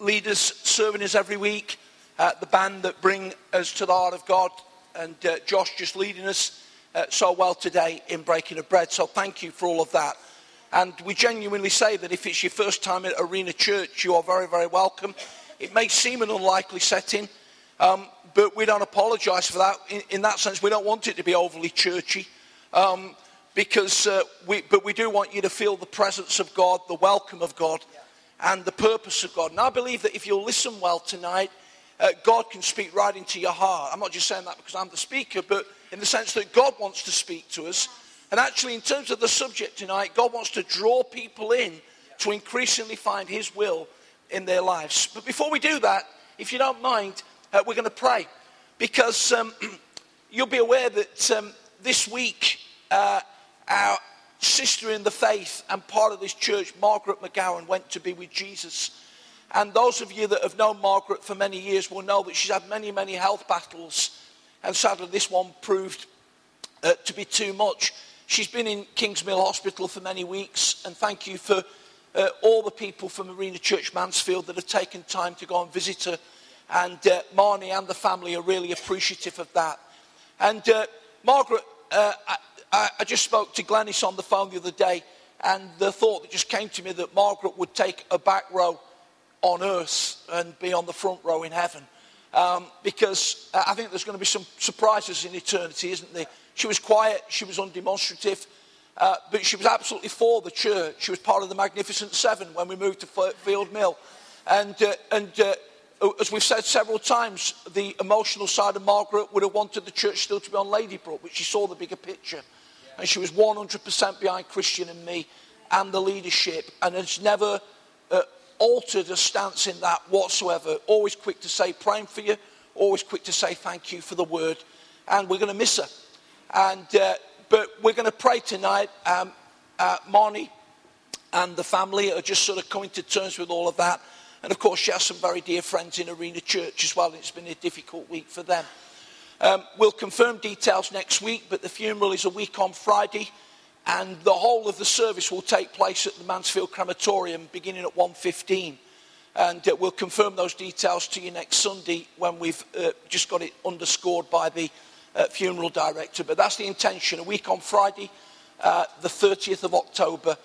leaders serving us every week, uh, the band that bring us to the heart of God, and uh, Josh just leading us uh, so well today in breaking of bread. So thank you for all of that. And we genuinely say that if it's your first time at Arena Church, you are very, very welcome. It may seem an unlikely setting, um, but we don't apologise for that. In, in, that sense, we don't want it to be overly churchy. Um, because uh, we, but we do want you to feel the presence of God, the welcome of God, and the purpose of God. And I believe that if you'll listen well tonight, uh, God can speak right into your heart. I'm not just saying that because I'm the speaker, but in the sense that God wants to speak to us. And actually, in terms of the subject tonight, God wants to draw people in to increasingly find His will in their lives. But before we do that, if you don't mind, uh, we're going to pray. Because um, you'll be aware that um, this week, uh, our sister in the faith and part of this church, Margaret McGowan, went to be with Jesus. And those of you that have known Margaret for many years will know that she's had many, many health battles. And sadly, this one proved uh, to be too much. She's been in Kingsmill Hospital for many weeks. And thank you for uh, all the people from Arena Church Mansfield that have taken time to go and visit her. And uh, Marnie and the family are really appreciative of that. And uh, Margaret, uh, I, I just spoke to Glennis on the phone the other day. And the thought that just came to me that Margaret would take a back row on earth and be on the front row in heaven. Um, because I think there's going to be some surprises in eternity, isn't there? She was quiet, she was undemonstrative, uh, but she was absolutely for the church. She was part of the Magnificent Seven when we moved to Field Mill. And, uh, and uh, as we've said several times, the emotional side of Margaret would have wanted the church still to be on Ladybrook, but she saw the bigger picture. And she was 100% behind Christian and me and the leadership, and has never uh, altered a stance in that whatsoever. Always quick to say, praying for you, always quick to say thank you for the word. And we're going to miss her. And, uh, but we're going to pray tonight. Um, uh, Marnie and the family are just sort of coming to terms with all of that. And of course, she has some very dear friends in Arena Church as well. It's been a difficult week for them. Um, we'll confirm details next week, but the funeral is a week on Friday and the whole of the service will take place at the Mansfield Crematorium beginning at 1.15. And uh, we'll confirm those details to you next Sunday when we've uh, just got it underscored by the uh, funeral director. But that's the intention, a week on Friday, uh, the 30th of October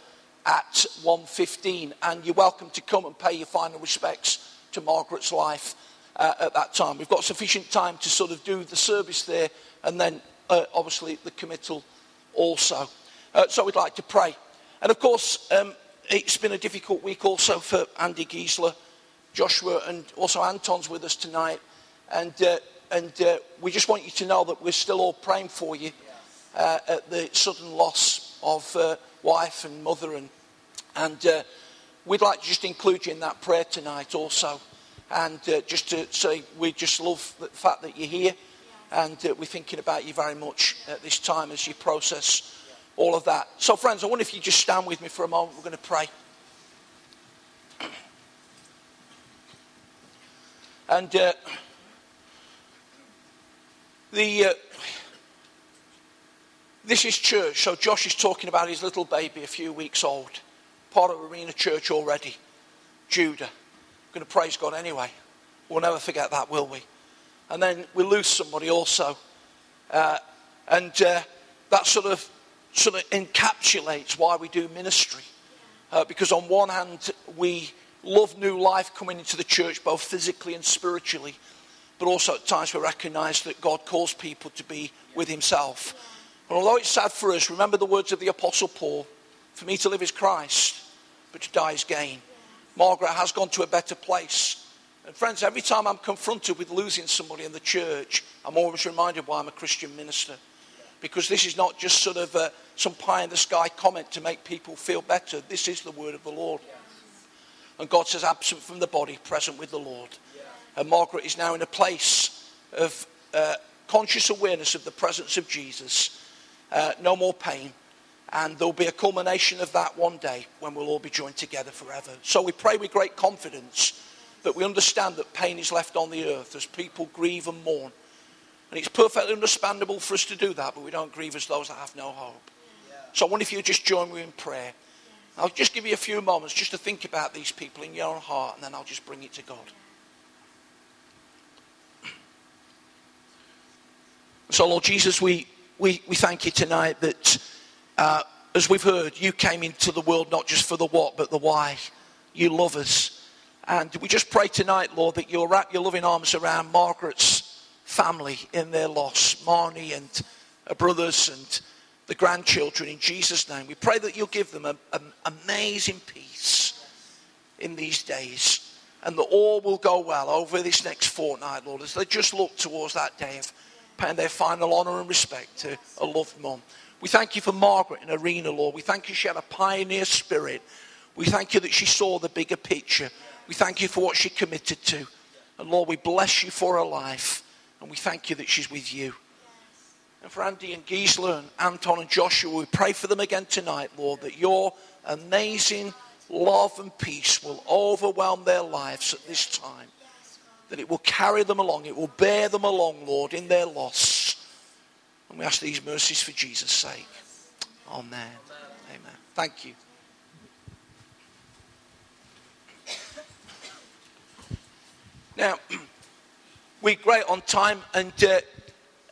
at 1.15. And you're welcome to come and pay your final respects to Margaret's life uh, at that time. We've got sufficient time to sort of do the service there and then uh, obviously the committal also. Uh, so we'd like to pray. And of course, um, it's been a difficult week also for Andy Giesler, Joshua, and also Anton's with us tonight. And, uh, and uh, we just want you to know that we're still all praying for you uh, at the sudden loss of wife and mother. And, and uh, we'd like to just include you in that prayer tonight also. And just to say, we just love the fact that you're here. And we're thinking about you very much at this time as you process all of that. So, friends, I wonder if you just stand with me for a moment. We're going to pray. And uh, the uh, this is church. So Josh is talking about his little baby, a few weeks old, part of Arena Church already. Judah. We're going to praise God anyway. We'll never forget that, will we? And then we lose somebody also, uh, and uh, that sort of sort of encapsulates why we do ministry. Uh, because on one hand, we love new life coming into the church, both physically and spiritually, but also at times we recognize that God calls people to be with Himself. And although it's sad for us, remember the words of the Apostle Paul for me to live is Christ, but to die is gain. Margaret has gone to a better place. And friends, every time I'm confronted with losing somebody in the church, I'm always reminded why I'm a Christian minister because this is not just sort of uh, some pie in the sky comment to make people feel better. This is the word of the Lord. And God says, absent from the body, present with the Lord. And Margaret is now in a place of uh, conscious awareness of the presence of Jesus. Uh, no more pain. And there'll be a culmination of that one day when we'll all be joined together forever. So we pray with great confidence that we understand that pain is left on the earth as people grieve and mourn. And it's perfectly understandable for us to do that, but we don't grieve as those that have no hope. So I wonder if you just join me in prayer. I'll just give you a few moments just to think about these people in your own heart, and then I'll just bring it to God. So, Lord Jesus, we, we, we thank you tonight that, uh, as we've heard, you came into the world not just for the what, but the why. You love us. And we just pray tonight, Lord, that you'll wrap your loving arms around Margaret's family in their loss, Marnie and her brothers and the grandchildren in Jesus' name. We pray that you'll give them an amazing peace in these days and that all will go well over this next fortnight, Lord, as they just look towards that day of paying their final honour and respect to a loved mum. We thank you for Margaret and Arena, Lord. We thank you she had a pioneer spirit. We thank you that she saw the bigger picture. We thank you for what she committed to. And Lord, we bless you for her life. And we thank you that she's with you. And for Andy and Gisela and Anton and Joshua, we pray for them again tonight, Lord, that your amazing love and peace will overwhelm their lives at this time. That it will carry them along, it will bear them along, Lord, in their loss. And we ask these mercies for Jesus' sake. Amen. Amen. Thank you. Now, we're great on time, and uh,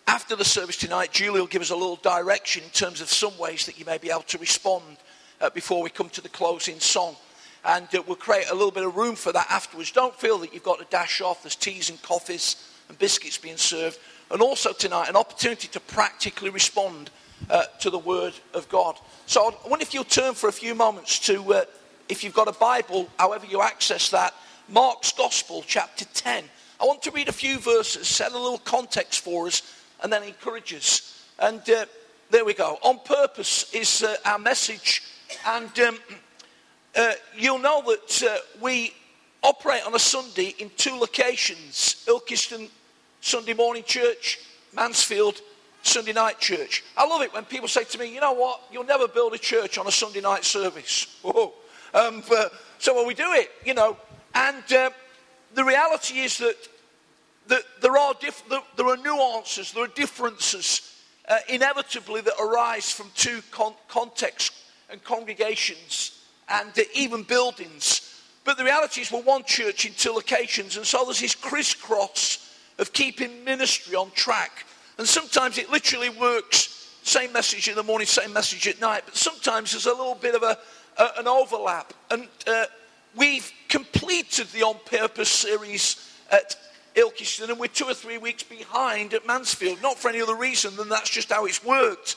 after the service tonight, Julie will give us a little direction in terms of some ways that you may be able to respond uh, before we come to the closing song. And uh, we'll create a little bit of room for that afterwards. Don't feel that you've got to dash off. There's teas and coffees and biscuits being served. And also tonight, an opportunity to practically respond uh, to the Word of God. So I wonder if you'll turn for a few moments to, uh, if you've got a Bible, however you access that, Mark's Gospel, chapter 10. I want to read a few verses, set a little context for us, and then encourage us. And uh, there we go. On purpose is uh, our message. And um, uh, you'll know that uh, we operate on a Sunday in two locations Ilkeston Sunday morning church, Mansfield Sunday night church. I love it when people say to me, you know what, you'll never build a church on a Sunday night service. Um, but, so well, we do it, you know. And uh, the reality is that, that there, are diff- there are nuances, there are differences uh, inevitably that arise from two con- contexts and congregations and even buildings. But the reality is we're one church in two locations, and so there's this crisscross of keeping ministry on track. And sometimes it literally works, same message in the morning, same message at night, but sometimes there's a little bit of a, a an overlap. And uh, we've completed the On Purpose series at Ilkeston, and we're two or three weeks behind at Mansfield. Not for any other reason than that's just how it's worked.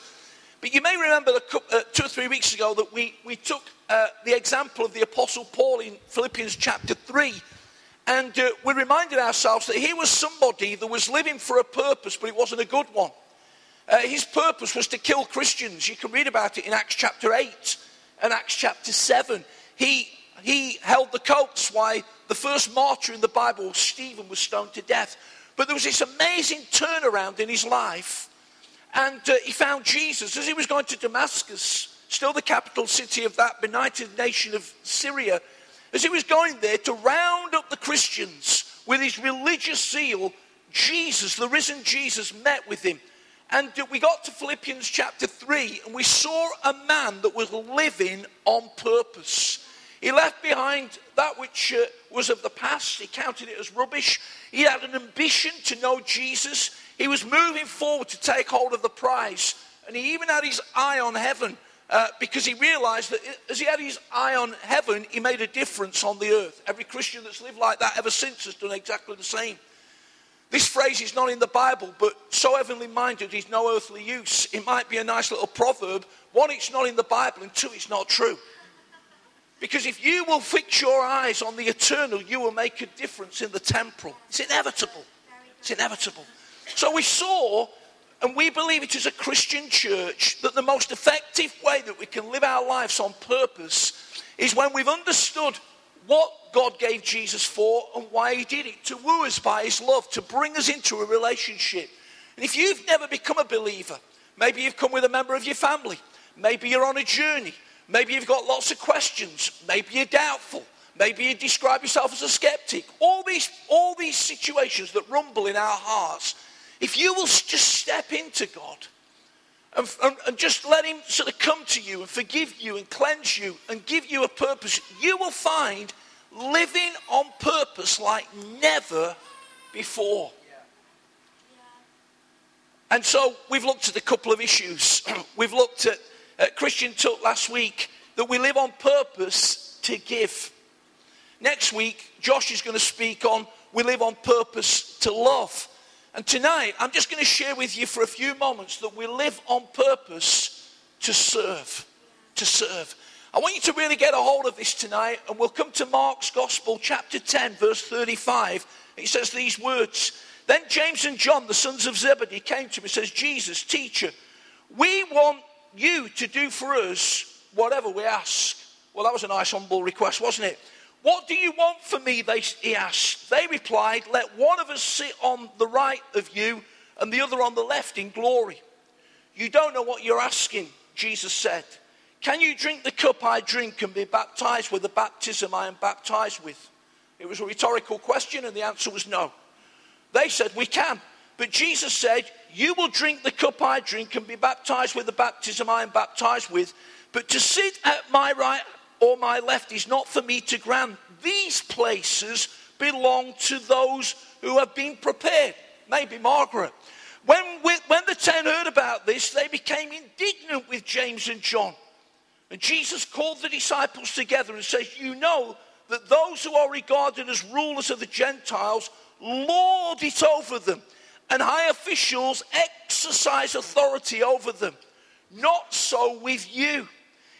But you may remember uh, two or three weeks ago that we, we took uh, the example of the Apostle Paul in Philippians chapter 3. And uh, we reminded ourselves that he was somebody that was living for a purpose, but it wasn't a good one. Uh, his purpose was to kill Christians. You can read about it in Acts chapter 8 and Acts chapter 7. He he held the coats why the first martyr in the Bible, Stephen, was stoned to death. But there was this amazing turnaround in his life. And uh, he found Jesus as he was going to Damascus, still the capital city of that benighted nation of Syria. As he was going there to round up the Christians with his religious zeal, Jesus, the risen Jesus, met with him. And we got to Philippians chapter 3, and we saw a man that was living on purpose. He left behind that which uh, was of the past. He counted it as rubbish. He had an ambition to know Jesus. He was moving forward to take hold of the prize. And he even had his eye on heaven uh, because he realized that as he had his eye on heaven, he made a difference on the earth. Every Christian that's lived like that ever since has done exactly the same. This phrase is not in the Bible, but so heavenly minded is no earthly use. It might be a nice little proverb. One, it's not in the Bible, and two, it's not true. Because if you will fix your eyes on the eternal, you will make a difference in the temporal. It's inevitable. It's inevitable. So we saw, and we believe it is a Christian church, that the most effective way that we can live our lives on purpose is when we've understood what God gave Jesus for and why He did it to woo us by His love, to bring us into a relationship. And if you've never become a believer, maybe you've come with a member of your family, maybe you're on a journey, Maybe you've got lots of questions. Maybe you're doubtful. Maybe you describe yourself as a skeptic. All these, all these situations that rumble in our hearts. If you will just step into God and, and, and just let Him sort of come to you and forgive you and cleanse you and give you a purpose, you will find living on purpose like never before. And so we've looked at a couple of issues. we've looked at, at Christian Talk last week that we live on purpose to give. Next week, Josh is going to speak on we live on purpose to love. And tonight, I'm just going to share with you for a few moments that we live on purpose to serve. To serve. I want you to really get a hold of this tonight, and we'll come to Mark's Gospel, chapter 10, verse 35. It says these words Then James and John, the sons of Zebedee, came to him and says, Jesus, teacher, we want you to do for us whatever we ask. Well, that was a nice, humble request, wasn't it? What do you want from me? They, he asked. They replied, Let one of us sit on the right of you and the other on the left in glory. You don't know what you're asking, Jesus said. Can you drink the cup I drink and be baptized with the baptism I am baptized with? It was a rhetorical question, and the answer was no. They said, We can. But Jesus said, You will drink the cup I drink and be baptized with the baptism I am baptized with. But to sit at my right or my left is not for me to grant. These places belong to those who have been prepared. Maybe Margaret. When, we, when the ten heard about this, they became indignant with James and John. And Jesus called the disciples together and says, You know that those who are regarded as rulers of the Gentiles lord it over them, and high officials exercise authority over them. Not so with you.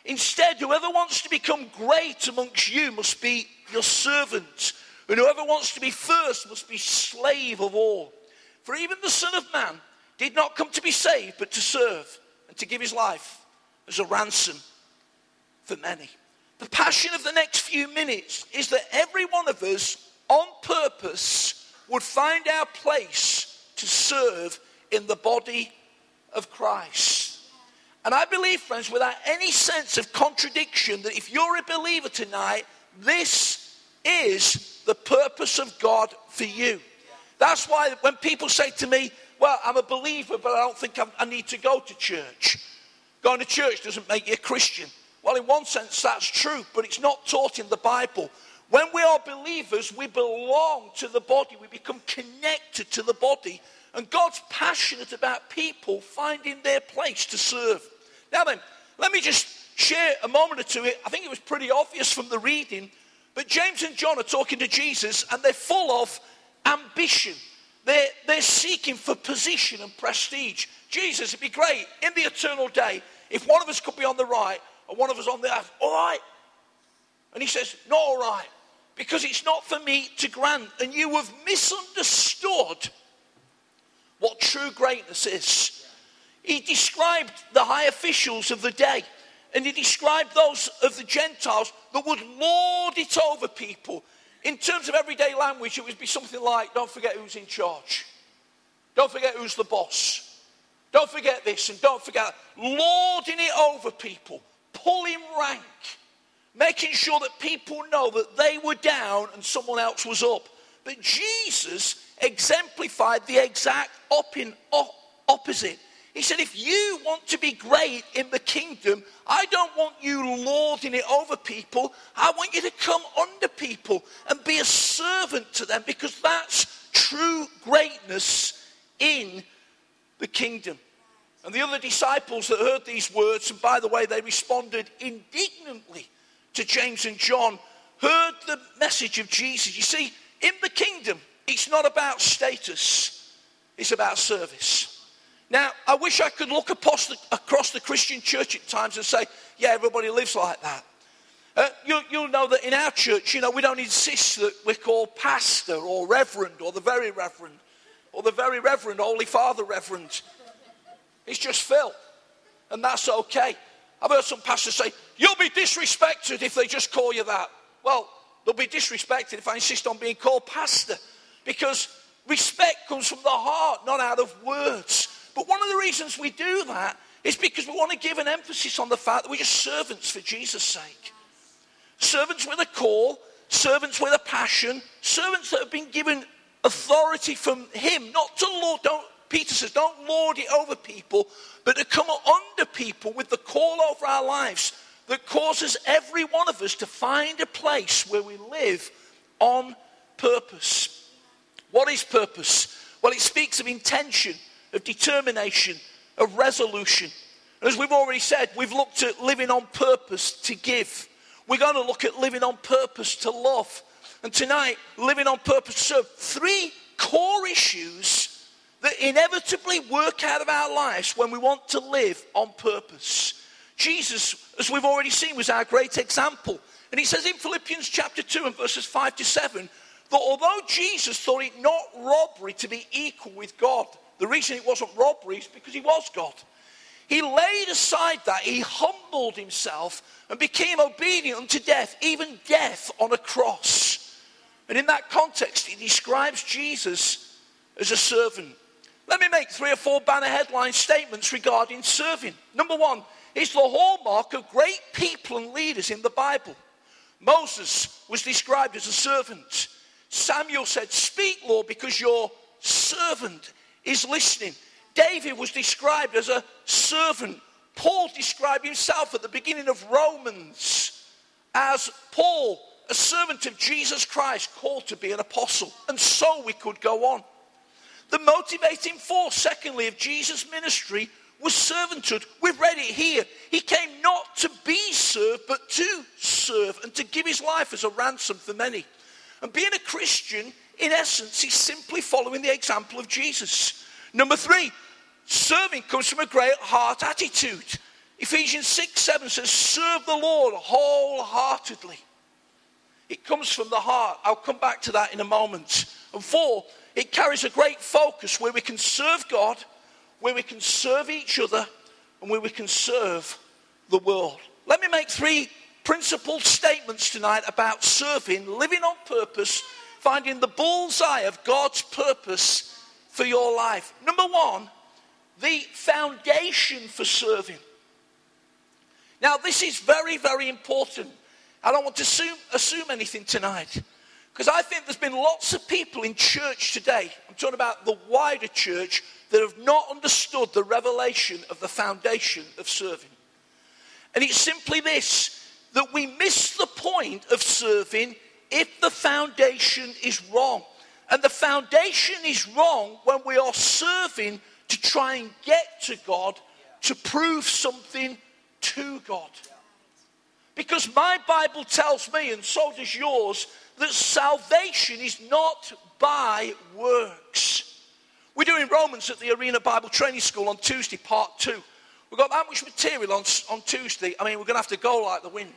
Instead, whoever wants to become great amongst you must be your servant, and whoever wants to be first must be slave of all. For even the Son of Man did not come to be saved, but to serve and to give his life as a ransom for many. The passion of the next few minutes is that every one of us, on purpose, would find our place to serve in the body of Christ. And I believe, friends, without any sense of contradiction, that if you're a believer tonight, this is the purpose of God for you. That's why when people say to me, Well, I'm a believer, but I don't think i need to go to church. Going to church doesn't make you a Christian. Well, in one sense, that's true, but it's not taught in the Bible. When we are believers, we belong to the body, we become connected to the body, and God's passionate about people finding their place to serve. Now, then, let me just share a moment or two. I think it was pretty obvious from the reading, but James and John are talking to Jesus, and they're full of ambition. They're, they're seeking for position and prestige. Jesus, it'd be great in the eternal day if one of us could be on the right and one of us on the left. All right. And he says, Not all right, because it's not for me to grant. And you have misunderstood what true greatness is. He described the high officials of the day, and he described those of the Gentiles that would lord it over people. In terms of everyday language, it would be something like don't forget who's in charge, don't forget who's the boss. Don't forget this and don't forget that. Lording it over people pulling rank, making sure that people know that they were down and someone else was up. But Jesus exemplified the exact opposite. He said, if you want to be great in the kingdom, I don't want you lording it over people. I want you to come under people and be a servant to them because that's true greatness in the kingdom. And the other disciples that heard these words, and by the way, they responded indignantly to James and John, heard the message of Jesus. You see, in the kingdom, it's not about status, it's about service. Now, I wish I could look across the, Christian church at times and say, yeah, everybody lives like that. Uh, you, will know that in our church, you know, we don't insist that we're called pastor or reverend or the very reverend or the very reverend, holy father reverend. It's just Phil. And that's okay. I've heard some pastors say, You'll be disrespected if they just call you that. Well, they'll be disrespected if I insist on being called pastor. Because respect comes from the heart, not out of words. But one of the reasons we do that is because we want to give an emphasis on the fact that we're just servants for Jesus' sake. Servants with a call, servants with a passion, servants that have been given authority from Him, not to Lord. Don't Peter says, don't lord it over people, but to come under people with the call over our lives that causes every one of us to find a place where we live on purpose. What is purpose? Well, it speaks of intention, of determination, of resolution. As we've already said, we've looked at living on purpose to give. We're going to look at living on purpose to love. And tonight, living on purpose to serve. Three core issues that inevitably work out of our lives when we want to live on purpose. Jesus, as we've already seen, was our great example. And he says in Philippians chapter 2 and verses 5 to 7 that although Jesus thought it not robbery to be equal with God, the reason it wasn't robbery is because he was God. He laid aside that, he humbled himself and became obedient unto death, even death on a cross. And in that context, he describes Jesus as a servant. Let me make three or four banner headline statements regarding serving. Number one, it's the hallmark of great people and leaders in the Bible. Moses was described as a servant. Samuel said, Speak, Lord, because your servant is listening. David was described as a servant. Paul described himself at the beginning of Romans as Paul, a servant of Jesus Christ, called to be an apostle. And so we could go on. The motivating force, secondly, of Jesus' ministry was servanthood. We've read it here. He came not to be served, but to serve and to give his life as a ransom for many. And being a Christian, in essence, he's simply following the example of Jesus. Number three, serving comes from a great heart attitude. Ephesians 6 7 says, Serve the Lord wholeheartedly. It comes from the heart. I'll come back to that in a moment. And four, it carries a great focus where we can serve God, where we can serve each other, and where we can serve the world. Let me make three principal statements tonight about serving, living on purpose, finding the bullseye of God's purpose for your life. Number one, the foundation for serving. Now, this is very, very important. I don't want to assume, assume anything tonight because I think there's been lots of people in church today, I'm talking about the wider church, that have not understood the revelation of the foundation of serving. And it's simply this that we miss the point of serving if the foundation is wrong. And the foundation is wrong when we are serving to try and get to God, to prove something to God. Because my Bible tells me, and so does yours, that salvation is not by works. We're doing Romans at the Arena Bible Training School on Tuesday, part two. We've got that much material on, on Tuesday. I mean, we're going to have to go like the wind.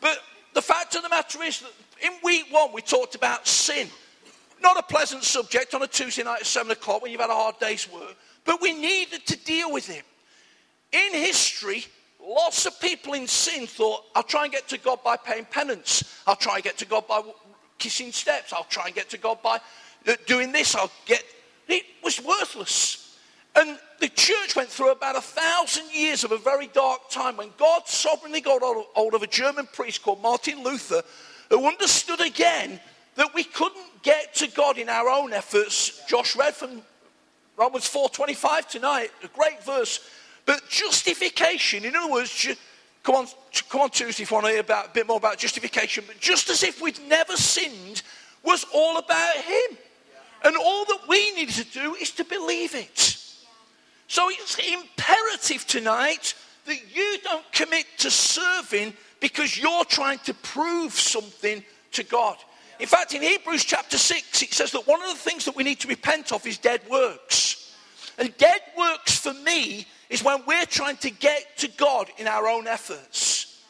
But the fact of the matter is that in week one, we talked about sin. Not a pleasant subject on a Tuesday night at 7 o'clock when you've had a hard day's work, but we needed to deal with it. In history, lots of people in sin thought, I'll try and get to God by paying penance. I'll try and get to God by kissing steps. I'll try and get to God by uh, doing this. I'll get. It was worthless. And the church went through about a thousand years of a very dark time when God sovereignly got hold of a German priest called Martin Luther, who understood again that we couldn't get to God in our own efforts. Josh read from Romans 4:25 tonight, a great verse. But justification, in other words, come on, come on Tuesday if you want to hear about, a bit more about justification, but just as if we'd never sinned, was all about Him. And all that we needed to do is to believe it. So it's imperative tonight that you don't commit to serving because you're trying to prove something to God. In fact, in Hebrews chapter 6, it says that one of the things that we need to repent of is dead works. And dead works for me is when we're trying to get to God in our own efforts.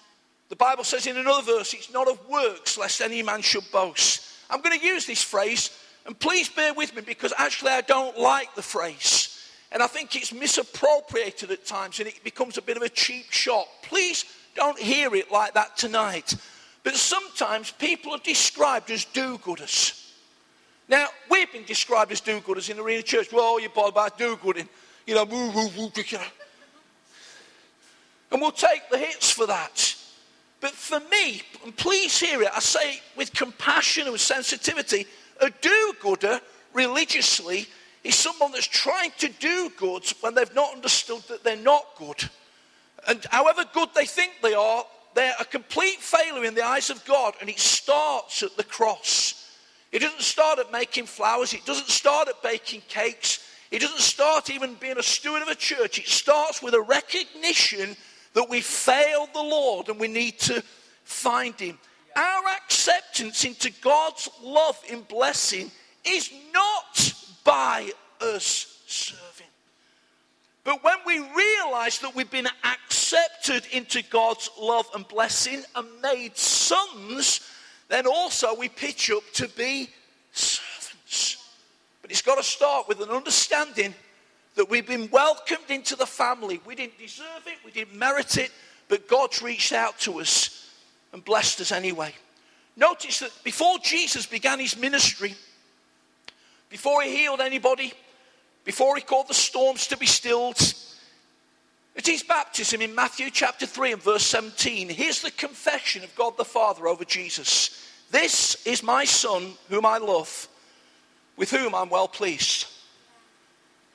The Bible says in another verse, it's not of works lest any man should boast. I'm going to use this phrase, and please bear with me because actually I don't like the phrase. And I think it's misappropriated at times and it becomes a bit of a cheap shot. Please don't hear it like that tonight. But sometimes people are described as do gooders. Now, we've been described as do gooders in the Arena Church. Well, you're bothered about do gooding. You know, woo, woo, woo, you know. And we'll take the hits for that. But for me, and please hear it, I say it with compassion and with sensitivity, a do gooder religiously is someone that's trying to do good when they've not understood that they're not good. And however good they think they are, they're a complete failure in the eyes of God, and it starts at the cross. It doesn't start at making flowers, it doesn't start at baking cakes, it doesn't start even being a steward of a church. It starts with a recognition that we failed the Lord and we need to find Him. Our acceptance into God's love and blessing is not by us. But when we realize that we've been accepted into God's love and blessing and made sons, then also we pitch up to be servants. But it's got to start with an understanding that we've been welcomed into the family. We didn't deserve it, we didn't merit it, but God's reached out to us and blessed us anyway. Notice that before Jesus began his ministry, before he healed anybody, before he called the storms to be stilled, at his baptism in Matthew chapter 3 and verse 17, here's the confession of God the Father over Jesus. This is my Son, whom I love, with whom I'm well pleased.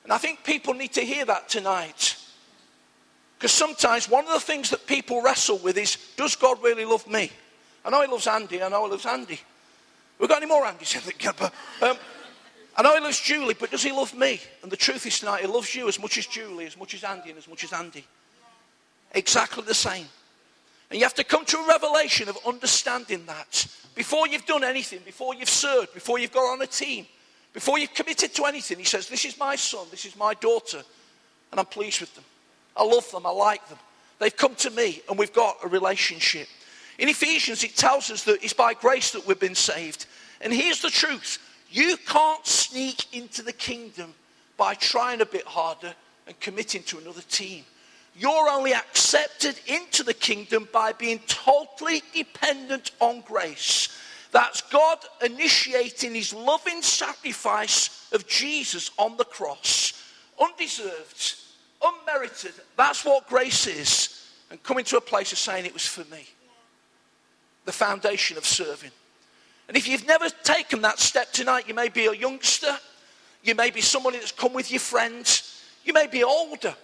And I think people need to hear that tonight. Because sometimes one of the things that people wrestle with is does God really love me? I know He loves Andy, I know He loves Andy. We've got any more Andys in the but, um, I know He loves Julie, but does He love me? And the truth is tonight, He loves you as much as Julie, as much as Andy, and as much as Andy. Exactly the same. And you have to come to a revelation of understanding that. Before you've done anything, before you've served, before you've got on a team, before you've committed to anything, he says, This is my son, this is my daughter, and I'm pleased with them. I love them, I like them. They've come to me, and we've got a relationship. In Ephesians, it tells us that it's by grace that we've been saved. And here's the truth you can't sneak into the kingdom by trying a bit harder and committing to another team. You're only accepted into the kingdom by being totally dependent on grace. That's God initiating his loving sacrifice of Jesus on the cross. Undeserved, unmerited. That's what grace is. And coming to a place of saying it was for me. The foundation of serving. And if you've never taken that step tonight, you may be a youngster, you may be somebody that's come with your friends, you may be older,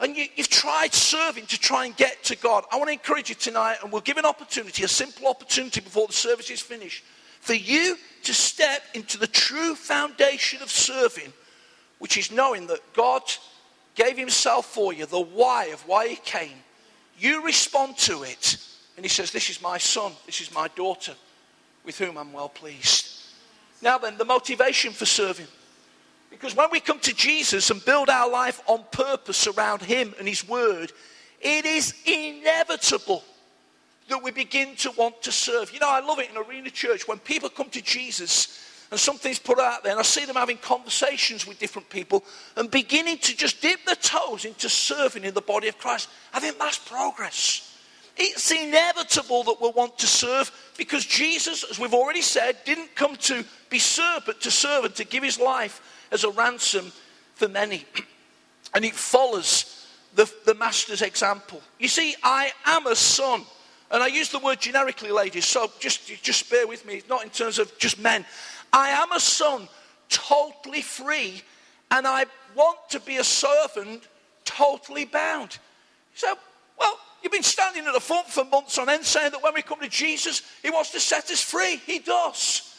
and you, have tried serving to try and get to God, I want to encourage you tonight, and we'll give an opportunity, a simple opportunity before the service is finished, for you to step into the true foundation of serving, which is knowing that God gave Himself for you, the why of why He came. You respond to it, and He says, This is my son, this is my daughter, with whom I'm well pleased. Now, then, the motivation for serving. Because when we come to Jesus and build our life on purpose around Him and His Word, it is inevitable that we begin to want to serve. You know, I love it in Arena Church when people come to Jesus and something's put out there, and I see them having conversations with different people and beginning to just dip their toes into serving in the body of Christ. I think that's progress. It's inevitable that we'll want to serve because Jesus, as we've already said, didn't come to be served, but to serve and to give his life as a ransom for many. And it follows the, the master's example. You see, I am a son. And I use the word generically, ladies, so just, just bear with me, not in terms of just men. I am a son, totally free, and I want to be a servant, totally bound. So, well, you've been standing at the front for months on end saying that when we come to Jesus, He wants to set us free. He does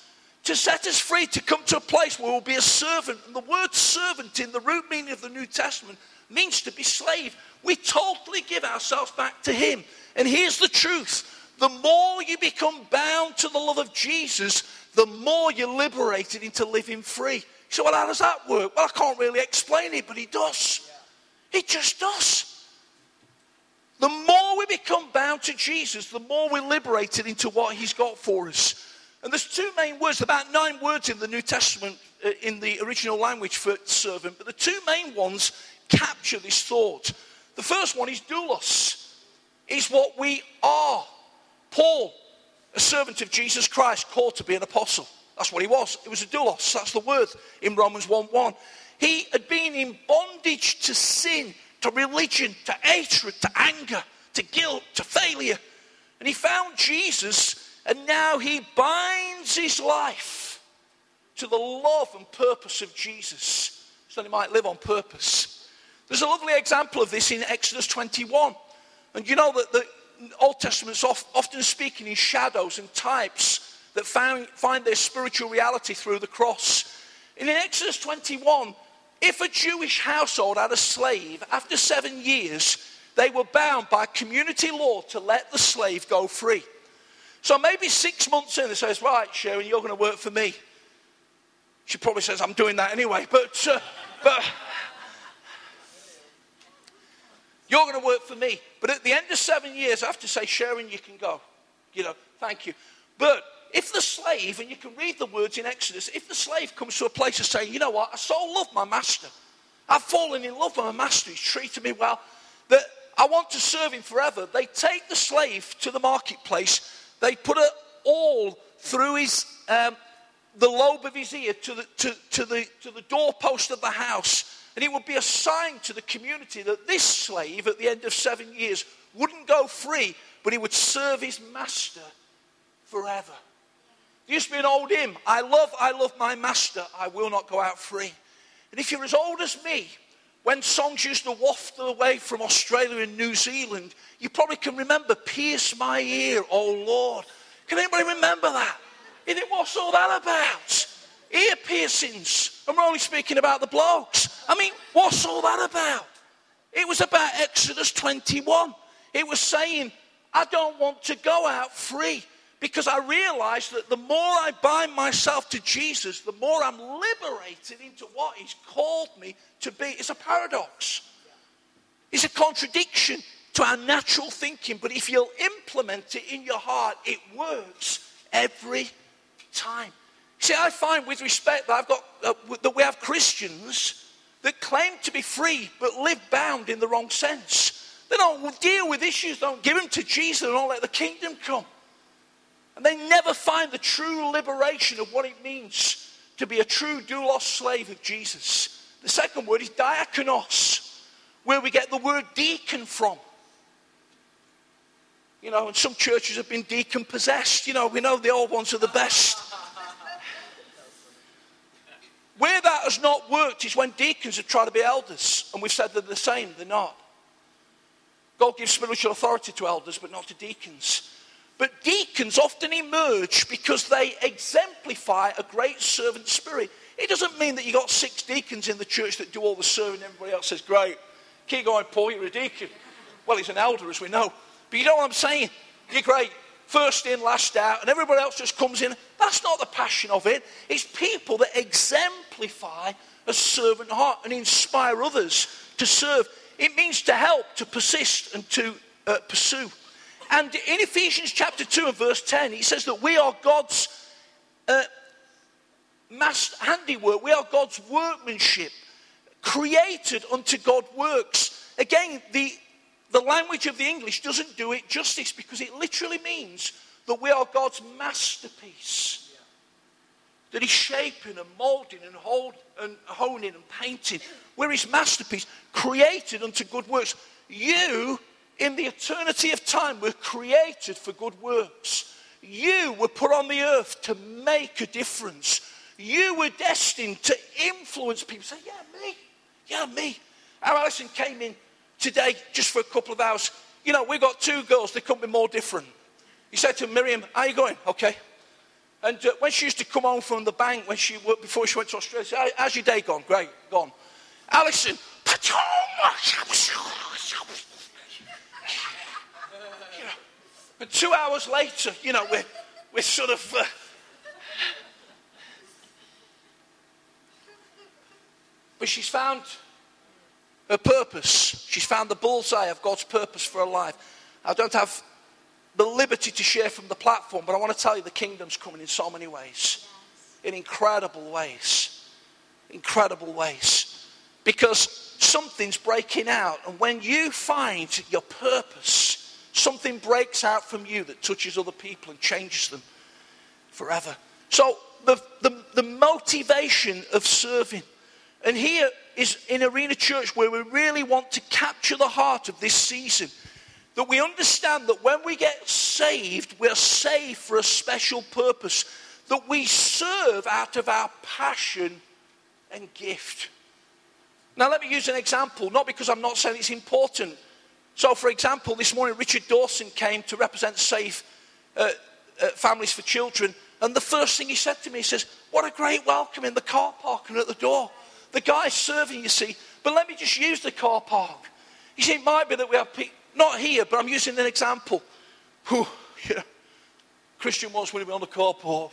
to set us free, to come to a place where we'll be a servant. And the word servant in the root meaning of the New Testament means to be slave. We totally give ourselves back to Him. And here's the truth the more you become bound to the love of Jesus, the more you're liberated into living free. So, well, how does that work? Well, I can't really explain it, but He does. He just does. The more we become bound to Jesus, the more we're liberated into what He's got for us. And there's two main words, about nine words in the New Testament uh, in the original language for servant, but the two main ones capture this thought. The first one is doulos, is what we are. Paul, a servant of Jesus Christ, called to be an apostle. That's what he was. It was a doulos. That's the word in Romans 1 1. He had been in bondage to sin, to religion, to hatred, to anger, to guilt, to failure. And he found Jesus and now he binds his life to the love and purpose of Jesus. so that he might live on purpose. There's a lovely example of this in Exodus 21. And you know that the Old Testament's often speaking in shadows and types that find, their spiritual reality through the cross. And in Exodus 21, if a Jewish household had a slave, after seven years, they were bound by community law to let the slave go free. So maybe six months in, they says, Right, Sharon, you're going to work for me. She probably says, I'm doing that anyway. But, uh, but you're going to work for me. But at the end of seven years, I have to say, Sharon, you can go. You know, thank you. But if the slave, and you can read the words in Exodus, if the slave comes to a place of saying, you know what, I so love my master. I've fallen in love with my master. He's treated me well. That I want to serve him forever. They take the slave to the marketplace. They put it awl through his um, the lobe of his ear to the, to, to, the, to the doorpost of the house. And it would be a sign to the community that this slave, at the end of seven years, wouldn't go free, but he would serve his master forever. There used to be an old hymn I love, I love my master, I will not go out free. And if you're as old as me, when songs used to waft away from Australia and New Zealand, you probably can remember Pierce My Ear, oh Lord. Can anybody remember that? And what's all that about? Ear piercings. And we're only speaking about the blokes. I mean, what's all that about? It was about Exodus 21. It was saying, I don't want to go out free because I realize that the more I bind myself to Jesus, the more I'm liberated into what He's called me to be. It's a paradox, it's a contradiction to our natural thinking. But if you'll implement it in your heart, it works every time. See, I find with respect that I've got uh, that we have Christians that claim to be free but live bound in the wrong sense. They don't deal with issues, don't give them to Jesus, and don't let the kingdom come. And they never find the true liberation of what it means to be a true doulos slave of Jesus. The second word is diakonos, where we get the word deacon from. You know, and some churches have been deacon possessed. You know, we know the old ones are the best. Where that has not worked is when deacons have tried to be elders, and we've said they're the same, they're not. God gives spiritual authority to elders, but not to deacons. But deacons often emerge because they exemplify a great servant spirit. It doesn't mean that you've got six deacons in the church that do all the serving, everybody else says, Great, keep going, Paul, you're a deacon. Well, he's an elder, as we know. But you know what I'm saying? You're great. First in, last out, and everybody else just comes in. That's not the passion of it. It's people that exemplify a servant heart and inspire others to serve. It means to help, to persist, and to uh, pursue. And in Ephesians chapter 2 and verse 10, he says that we are God's uh, master handiwork, we are God's workmanship, created unto God works. Again, the the language of the English doesn't do it justice because it literally means that we are God's masterpiece. That He's shaping and molding and, hold, and honing and painting. We're His masterpiece, created unto good works. You, in the eternity of time, were created for good works. You were put on the earth to make a difference. You were destined to influence people. Say, yeah, me. Yeah, me. Our Alison came in today just for a couple of hours. You know, we've got two girls, they couldn't be more different. He said to Miriam, How are you going? Okay. And uh, when she used to come home from the bank, when she worked before she went to Australia, said, How's your day gone? Great, gone. Alison, but two hours later, you know, we're, we're sort of. Uh, but she's found her purpose. She's found the bullseye of God's purpose for her life. I don't have the liberty to share from the platform, but I want to tell you the kingdom's coming in so many ways. In incredible ways. Incredible ways. Because something's breaking out. And when you find your purpose, something breaks out from you that touches other people and changes them forever. So, the, the, the motivation of serving. And here is in Arena Church where we really want to capture the heart of this season. That we understand that when we get saved, we're saved for a special purpose. That we serve out of our passion and gift. Now, let me use an example, not because I'm not saying it's important. So, for example, this morning Richard Dawson came to represent Safe uh, uh, Families for Children, and the first thing he said to me, he says, What a great welcome in the car park and at the door. The guy's serving, you see, but let me just use the car park. You see, it might be that we have people, not here, but I'm using an example. Whew, yeah. Christian wants me to be on the car park.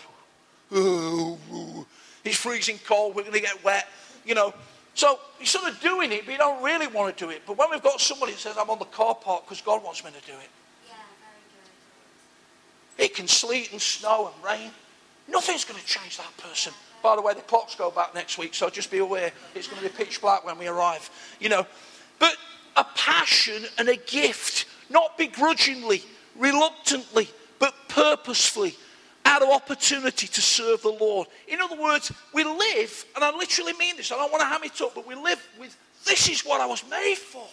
It's freezing cold, we're going to get wet, you know. So you're sort of doing it, but you don't really want to do it. But when we've got somebody that says, I'm on the car park because God wants me to do it, Yeah, very it can sleet and snow and rain. Nothing's going to change that person. By the way, the clocks go back next week, so just be aware it's going to be pitch black when we arrive. You know, but a passion and a gift, not begrudgingly, reluctantly, but purposefully, of opportunity to serve the Lord. In other words, we live, and I literally mean this, I don't want to ham it up, but we live with this is what I was made for.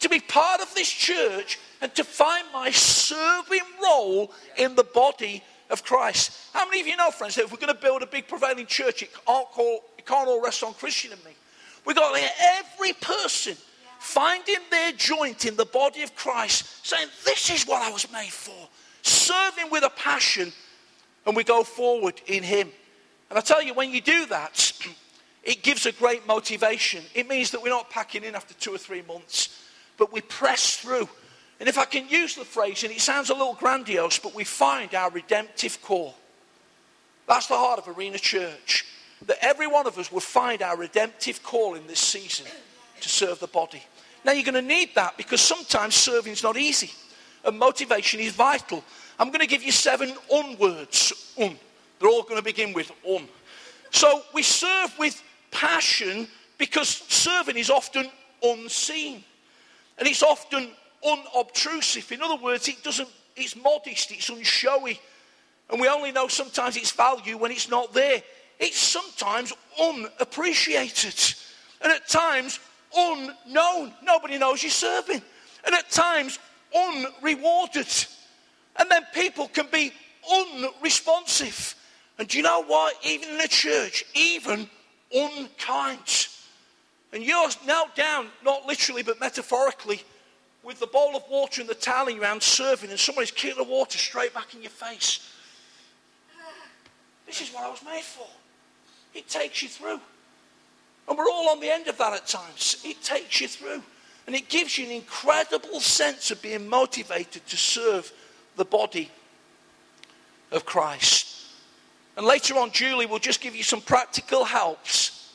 To be part of this church and to find my serving role in the body of Christ. How many of you know, friends, that if we're going to build a big prevailing church, it can't, call, it can't all rest on Christian and me? We've got to get every person finding their joint in the body of Christ, saying, This is what I was made for. Serving with a passion, and we go forward in Him. And I tell you, when you do that, it gives a great motivation. It means that we're not packing in after two or three months, but we press through. And if I can use the phrase, and it sounds a little grandiose, but we find our redemptive call. That's the heart of Arena Church. That every one of us will find our redemptive call in this season to serve the body. Now, you're going to need that because sometimes serving is not easy and motivation is vital. I'm going to give you seven un words. Un. They're all going to begin with un. So we serve with passion because serving is often unseen and it's often unobtrusive. In other words, it doesn't, it's modest, it's unshowy, and we only know sometimes its value when it's not there. It's sometimes unappreciated, and at times unknown. Nobody knows you're serving, and at times unrewarded. And then people can be unresponsive. And do you know what? Even in a church, even unkind. And you're now down, not literally but metaphorically, with the bowl of water and the towel in your hand serving, and somebody's kicking the water straight back in your face. This is what I was made for. It takes you through. And we're all on the end of that at times. It takes you through. And it gives you an incredible sense of being motivated to serve the body of Christ. And later on, Julie will just give you some practical helps.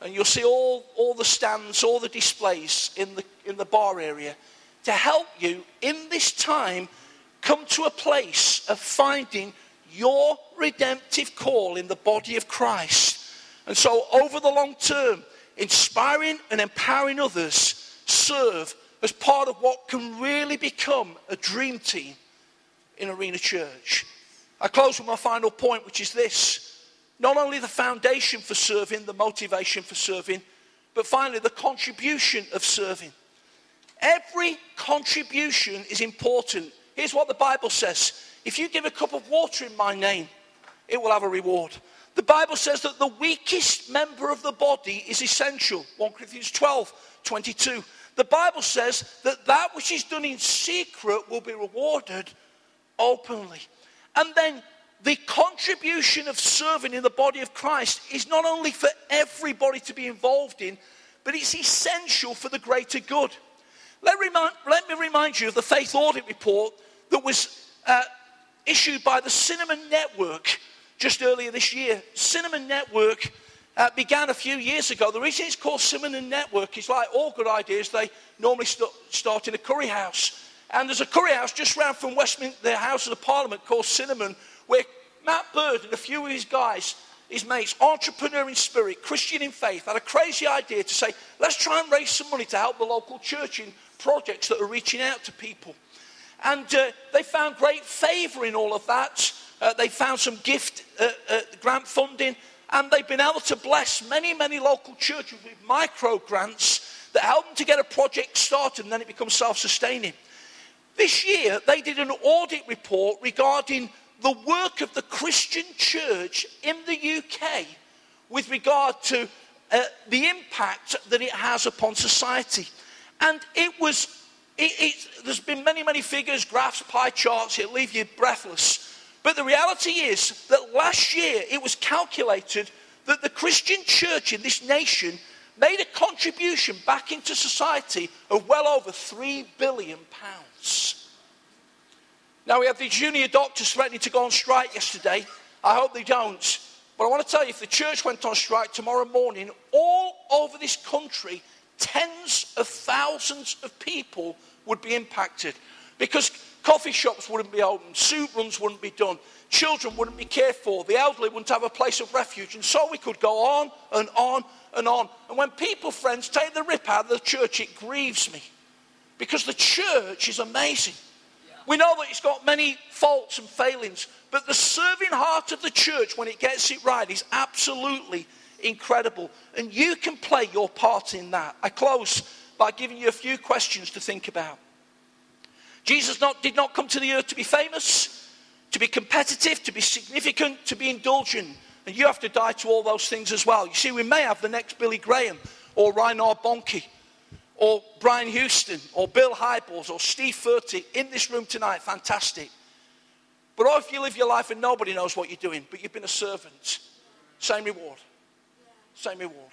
And you'll see all, all the stands, all the displays in the, in the bar area to help you in this time come to a place of finding your redemptive call in the body of Christ. And so, over the long term, inspiring and empowering others serve as part of what can really become a dream team in Arena Church. I close with my final point, which is this not only the foundation for serving, the motivation for serving, but finally the contribution of serving. Every contribution is important. Here's what the Bible says if you give a cup of water in my name, it will have a reward. The Bible says that the weakest member of the body is essential. 1 Corinthians 12 22. The Bible says that that which is done in secret will be rewarded openly. And then the contribution of serving in the body of Christ is not only for everybody to be involved in, but it's essential for the greater good. Let, remind, let me remind you of the faith audit report that was uh, issued by the Cinnamon Network just earlier this year. Cinnamon Network uh, began a few years ago. The reason it's called Cinnamon Network is like all good ideas, they normally st- start in a curry house. And there's a curry house just round from Westminster, the House of the Parliament called Cinnamon, where Matt Bird and a few of his guys his mates, entrepreneur in spirit, Christian in faith, had a crazy idea to say, let's try and raise some money to help the local church in projects that are reaching out to people. And uh, they found great favour in all of that. Uh, they found some gift uh, uh, grant funding, and they've been able to bless many, many local churches with micro grants that help them to get a project started and then it becomes self sustaining. This year, they did an audit report regarding the work of the Christian church in the UK with regard to uh, the impact that it has upon society. And it was, it, it, there's been many, many figures, graphs, pie charts, it'll leave you breathless. But the reality is that last year it was calculated that the Christian church in this nation made a contribution back into society of well over three billion pounds. Now we have the junior doctors threatening to go on strike yesterday. I hope they don't. But I want to tell you, if the church went on strike tomorrow morning, all over this country, tens of thousands of people would be impacted because coffee shops wouldn't be open, soup runs wouldn't be done, children wouldn't be cared for, the elderly wouldn't have a place of refuge, and so we could go on and on and on. And when people, friends, take the rip out of the church, it grieves me because the church is amazing. We know that it's got many faults and failings, but the serving heart of the church, when it gets it right, is absolutely incredible. And you can play your part in that. I close by giving you a few questions to think about. Jesus not, did not come to the earth to be famous, to be competitive, to be significant, to be indulgent. And you have to die to all those things as well. You see, we may have the next Billy Graham or Reinhard Bonnke or Brian Houston or Bill Hybels or Steve Furtick in this room tonight. Fantastic. But what if you live your life and nobody knows what you're doing, but you've been a servant? Same reward. Same reward.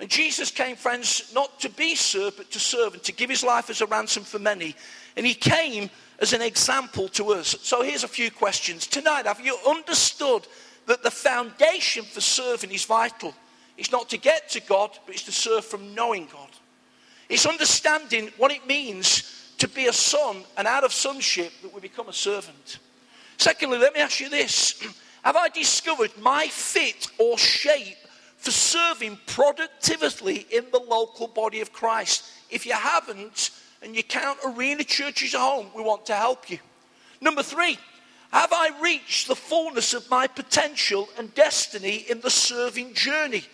And Jesus came, friends, not to be served, but to serve and to give his life as a ransom for many. And he came as an example to us. So here's a few questions. Tonight, have you understood that the foundation for serving is vital? It's not to get to God, but it's to serve from knowing God. It's understanding what it means to be a son, and out of sonship, that we become a servant. Secondly, let me ask you this Have I discovered my fit or shape for serving productively in the local body of Christ? If you haven't, and you count arena churches at home, we want to help you. Number three, have I reached the fullness of my potential and destiny in the serving journey?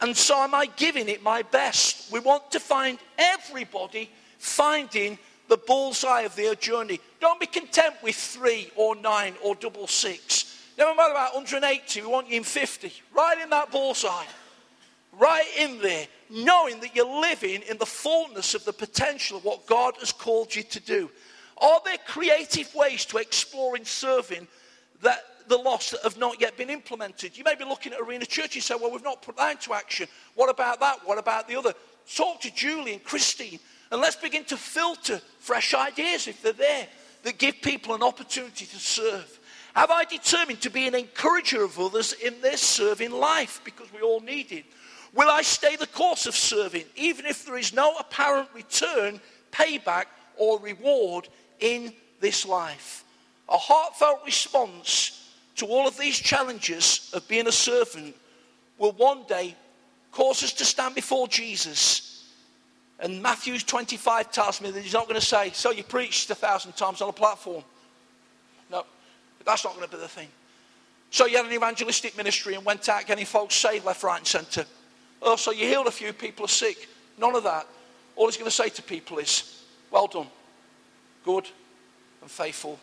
And so am I giving it my best? We want to find everybody finding the bullseye of their journey. Don't be content with three or nine or double six. Never mind about 180, we want you in 50. Right in that bullseye. Right in there, knowing that you're living in the fullness of the potential of what God has called you to do. Are there creative ways to explore and serving that the lost that have not yet been implemented? You may be looking at Arena Church and say, well, we've not put that into action. What about that? What about the other? Talk to Julie and Christine and let's begin to filter fresh ideas if they're there that give people an opportunity to serve. Have I determined to be an encourager of others in their serving life? Because we all need it. Will I stay the course of serving, even if there is no apparent return, payback, or reward in this life? A heartfelt response to all of these challenges of being a servant will one day cause us to stand before Jesus and Matthew 25 tells me that he's not going to say, So you preached a thousand times on a platform. No, that's not going to be the thing. So you had an evangelistic ministry and went out getting folks saved left, right, and centre. Oh, so you healed a few people are sick. None of that. All he's going to say to people is, Well done, good and faithful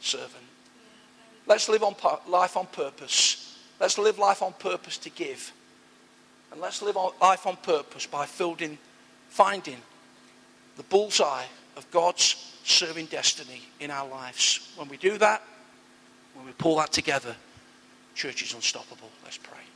servant. Let's live on life on purpose. Let's live life on purpose to give. And let's live life on purpose by finding the bullseye of God's serving destiny in our lives. When we do that, when we pull that together, church is unstoppable. Let's pray.